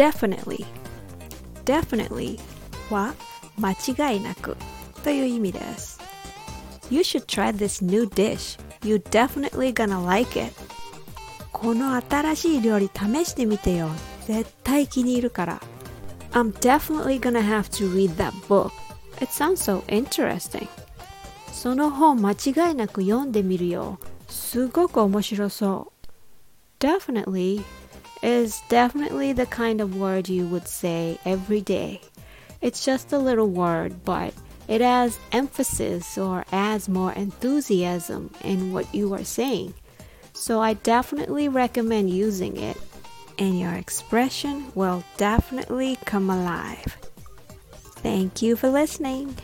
definitely definitely は間違いなくという意味です You should try this new dish You definitely gonna like it この新しい料理試してみてよ絶対気に入るから I'm definitely gonna have to read that book It sounds so interesting その本間違いなく読んでみるよすごく面白そう Definitely is definitely the kind of word you would say every day. It's just a little word, but it has emphasis or adds more enthusiasm in what you are saying. So I definitely recommend using it, and your expression will definitely come alive. Thank you for listening.